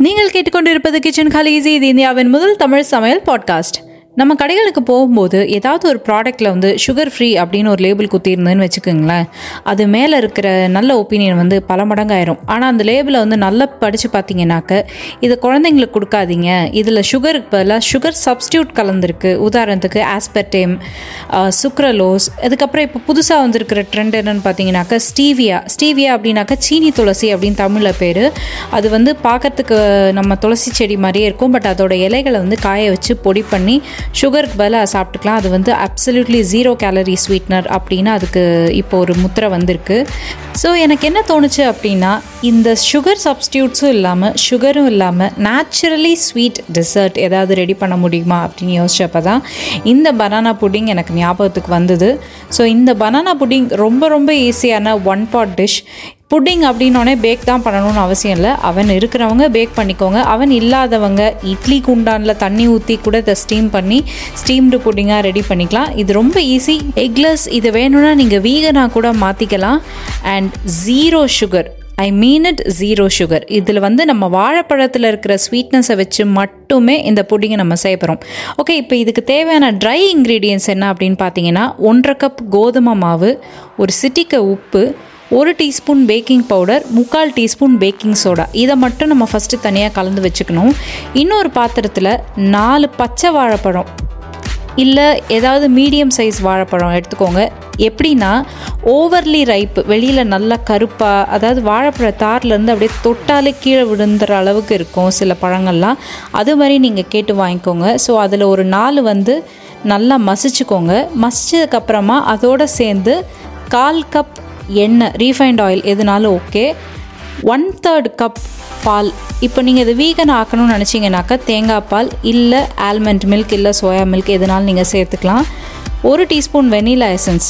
நீங்கள் கேட்டுக்கொண்டிருப்பது kitchen Khaleesi இது இந்தியாவின் முதல் தமிழ் சமையல் பாட்காஸ்ட் நம்ம கடைகளுக்கு போகும்போது ஏதாவது ஒரு ப்ராடக்ட்டில் வந்து சுகர் ஃப்ரீ அப்படின்னு ஒரு லேபிள் குத்திருந்ததுன்னு வச்சுக்கோங்களேன். அது மேலே இருக்கிற நல்ல ஒப்பீனியன் வந்து பல மடங்காயிரும். ஆனால் அந்த லேபிளை வந்து நல்லா படித்து பார்த்தீங்கன்னாக்க இது குழந்தைங்களுக்கு கொடுக்காதீங்க. இதில் சுகருக்கு பதிலாக சுகர் சப்ஸ்டியூட் கலந்துருக்கு. உதாரணத்துக்கு ஆஸ்பர்டேம் சுக்ரலோஸ் அதுக்கப்புறம் இப்போ புதுசாக வந்திருக்கிற ட்ரெண்ட் என்னன்னு பார்த்தீங்கன்னாக்கா ஸ்டீவியா ஸ்டீவியா அப்படின்னாக்கா சீனி துளசி அப்படின்னு தமிழில் பேர். அது வந்து பார்க்கறதுக்கு நம்ம துளசி செடி மாதிரியே இருக்கும். பட் அதோட இலைகளை வந்து காய வச்சு பொடி பண்ணி சுகருக்கு பதிலாக சாப்பிட்டுக்கலாம். அது வந்து அப்சல்யூட்லி ஜீரோ கேலரி ஸ்வீட்னர் அப்படின்னு அதுக்கு இப்போ ஒரு முத்திரை வந்திருக்கு. ஸோ எனக்கு என்ன தோணுச்சு அப்படின்னா இந்த சுகர் சப்ஸ்டியூட்ஸும் இல்லாமல் சுகரும் இல்லாமல் நேச்சுரலி ஸ்வீட் டெசர்ட் ஏதாவது ரெடி பண்ண முடியுமா அப்படின்னு யோசிச்சப்போ தான் இந்த பனானா புட்டிங் எனக்கு ஞாபகத்துக்கு வந்தது. ஸோ இந்த பனானா புட்டிங் ரொம்ப ரொம்ப ஈஸியான ஒன் பாட் டிஷ் புட்டிங் அப்படின்னோடனே பேக் தான் பண்ணணும்னு அவசியம் இல்லை. அவன் இருக்கிறவங்க பேக் பண்ணிக்கோங்க. அவன் இல்லாதவங்க இட்லி குண்டானில் தண்ணி ஊற்றி கூட இதை ஸ்டீம் பண்ணி ஸ்டீம்டு புட்டிங்காக ரெடி பண்ணிக்கலாம். இது ரொம்ப ஈஸி எக்லெஸ் இது வேணும்னா நீங்கள் வீகனாக கூட மாற்றிக்கலாம் and zero sugar I mean it zero sugar இதில் வந்து நம்ம வாழைப்பழத்தில் இருக்கிற ஸ்வீட்னஸை வச்சு மட்டுமே இந்த புட்டிங்கை நம்ம செய்யப்படுறோம் ஓகே இப்போ இதுக்கு தேவையான ட்ரை இன்க்ரீடியன்ஸ் என்ன அப்படின்னு பார்த்தீங்கன்னா ஒன்றரை கப் கோதுமை மாவு ஒரு சிட்டிக்க உப்பு ஒரு டீஸ்பூன் பேக்கிங் பவுடர் முக்கால் டீஸ்பூன் பேக்கிங் சோடா. இதை மட்டும் நம்ம ஃபஸ்ட்டு தனியாக கலந்து வச்சுக்கணும். இன்னொரு பாத்திரத்தில் நாலு பச்சை வாழைப்பழம் இல்லை ஏதாவது மீடியம் சைஸ் வாழைப்பழம் எடுத்துக்கோங்க. எப்படின்னா ஓவர்லி ரைப் வெளியில் நல்லா கருப்பாக அதாவது வாழைப்பழ தார்லேருந்து அப்படியே தொட்டாலே கீழே விழுந்துற அளவுக்கு இருக்கும் சில பழங்கள்லாம். அது மாதிரி நீங்கள் கேட்டு வாங்கிக்கோங்க. ஸோ அதில் ஒரு நாலு வந்து நல்லா மசிச்சுக்கோங்க. மசிச்சதுக்கப்புறமா அதோடு சேர்ந்து கால் கப் எண்ணெய் ரீஃபைண்ட் ஆயில் எதுனாலும் ஓகே ஒன் தேர்ட் கப் பால். இப்போ நீங்கள் இது வீகன் ஆக்கணும்னு நினச்சிங்கனாக்கா தேங்காய் பால் இல்லை ஆல்மண்ட் மில்க் இல்லை சோயா மில்க் எதுனாலும் நீங்கள் சேர்த்துக்கலாம். ஒரு டீஸ்பூன் வெனிலா எசன்ஸ்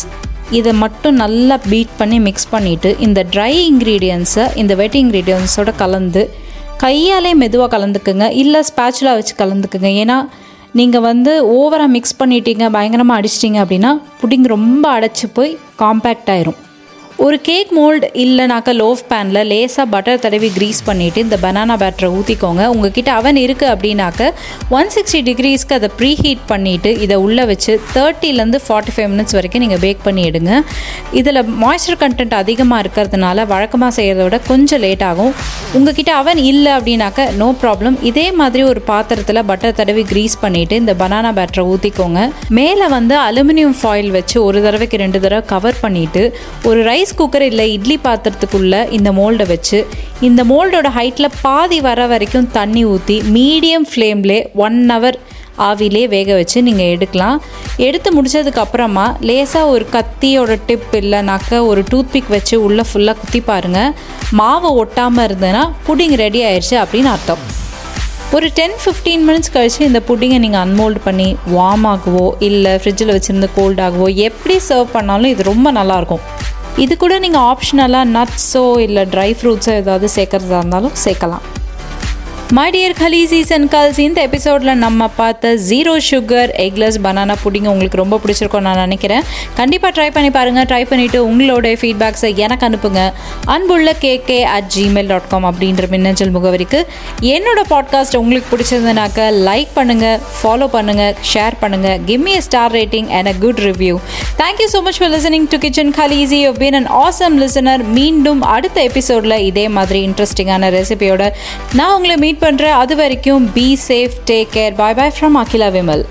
இதை மட்டும் நல்லா பீட் பண்ணி மிக்ஸ் பண்ணிவிட்டு இந்த ட்ரை இன்க்ரீடியன்ஸை இந்த வெட் இன்க்ரீடியன்ஸோட கலந்து கையாலே மெதுவாக கலந்துக்குங்க. இல்லை ஸ்பேச்சுலாக வச்சு கலந்துக்குங்க. ஏன்னா நீங்கள் வந்து ஓவராக மிக்ஸ் பண்ணிட்டீங்க பயங்கரமாக அடிச்சிட்டிங்க அப்படின்னா புட்டிங் ரொம்ப அடைச்சி போய் காம்பேக்ட் ஆயிரும். ஒரு கேக் மோல்டு இல்லைனாக்கா லோஃப் பேனில் லேசாக பட்டர் தடவி க்ரீஸ் பண்ணிவிட்டு இந்த பனானா பேட்டரை ஊற்றிக்கோங்க உங்ககிட்ட அவன் இருக்குது அப்படின்னாக்க ஒன் சிக்ஸ்டி டிகிரிஸ்க்கு அதை ப்ரீ ஹீட் பண்ணிவிட்டு இதை உள்ளே வச்சு தேர்ட்டிலேருந்து ஃபார்ட்டி ஃபைவ் மினிட்ஸ் வரைக்கும் நீங்கள் பேக் பண்ணி எடுங்க. இதில் மாய்ஸ்சர் கண்டென்ட் அதிகமாக இருக்கிறதுனால வழக்கமாக செய்கிறத விட கொஞ்சம் லேட் ஆகும். உங்ககிட்ட அவன் இல்லை அப்படின்னாக்க நோ ப்ராப்ளம் இதே மாதிரி ஒரு பாத்திரத்தில் பட்டர் தடவி க்ரீஸ் பண்ணிவிட்டு இந்த பனானா பேட்டரை ஊற்றிக்கோங்க மேலே வந்து அலுமினியம் ஃபாயில் வச்சு ஒரு தடவைக்கு ரெண்டு தடவை கவர் பண்ணிவிட்டு ஒரு ரைஸ் ரைஸ் குக்கர் இல்லை இட்லி பாத்திரத்துக்குள்ளே இந்த மோல்டை வச்சு இந்த மோல்டோட ஹைட்டில் பாதி வர வரைக்கும் தண்ணி ஊற்றி மீடியம் ஃப்ளேம்லே ஒன் ஹவர் ஆவிலே வேக வச்சு நீங்கள் எடுக்கலாம். எடுத்து முடித்ததுக்கப்புறமா லேசாக ஒரு கத்தியோட டிப் இல்லைனாக்க ஒரு டூத்பிக் வச்சு உள்ளே ஃபுல்லாக குத்தி பாருங்கள் மாவு ஒட்டாமல் இருந்ததுன்னா புடிங் ரெடி ஆயிடுச்சு அப்படின்னு அர்த்தம். ஒரு டென் ஃபிஃப்டீன் மினிட்ஸ் கழித்து இந்த புட்டிங்கை நீங்கள் அன்மோல்டு பண்ணி வார்ம் ஆகவோ இல்லை ஃப்ரிட்ஜில் வச்சுருந்து கோல்ட் ஆகவோ எப்படி சர்வ் பண்ணாலும் இது ரொம்ப நல்லாயிருக்கும் இது கூட நீங்கள் ஆப்ஷனலாக நட்ஸோ இல்லை ட்ரை ஃப்ரூட்ஸோ ஏதாவது சேர்க்குறதா இருந்தாலும் சேர்க்கலாம். My dear Khaleesis and gals இந்த எபிசோடில் நம்ம பார்த்த ஜீரோ சுகர் எக்லெஸ் பனானா புடிங்க உங்களுக்கு ரொம்ப பிடிச்சிருக்கும் நான் நினைக்கிறேன். கண்டிப்பாக ட்ரை பண்ணி பாருங்கள் ட்ரை பண்ணிவிட்டு உங்களோட ஃபீட்பேக்ஸை எனக்கு அனுப்புங்க. அன்புள்ள KK at Gmail dot com அப்படின்ற மின்னஞ்சல் முகவரிக்கு. என்னோட பாட்காஸ்ட் உங்களுக்கு பிடிச்சிருந்தனாக்க லைக் பண்ணுங்கள் ஃபாலோ பண்ணுங்கள் ஷேர் பண்ணுங்கள் give me star rating and a good review thank you so much for listening to kitchen Khaleesi you been an awesome listener மீண்டும் அடுத்த எபிசோடில் இதே மாதிரி இன்ட்ரெஸ்டிங்கான ரெசிபியோட நான் உங்களை மீட் மீட் பண்ணுறேன் அது வரைக்கும் be safe take care bye bye from Akila Vimal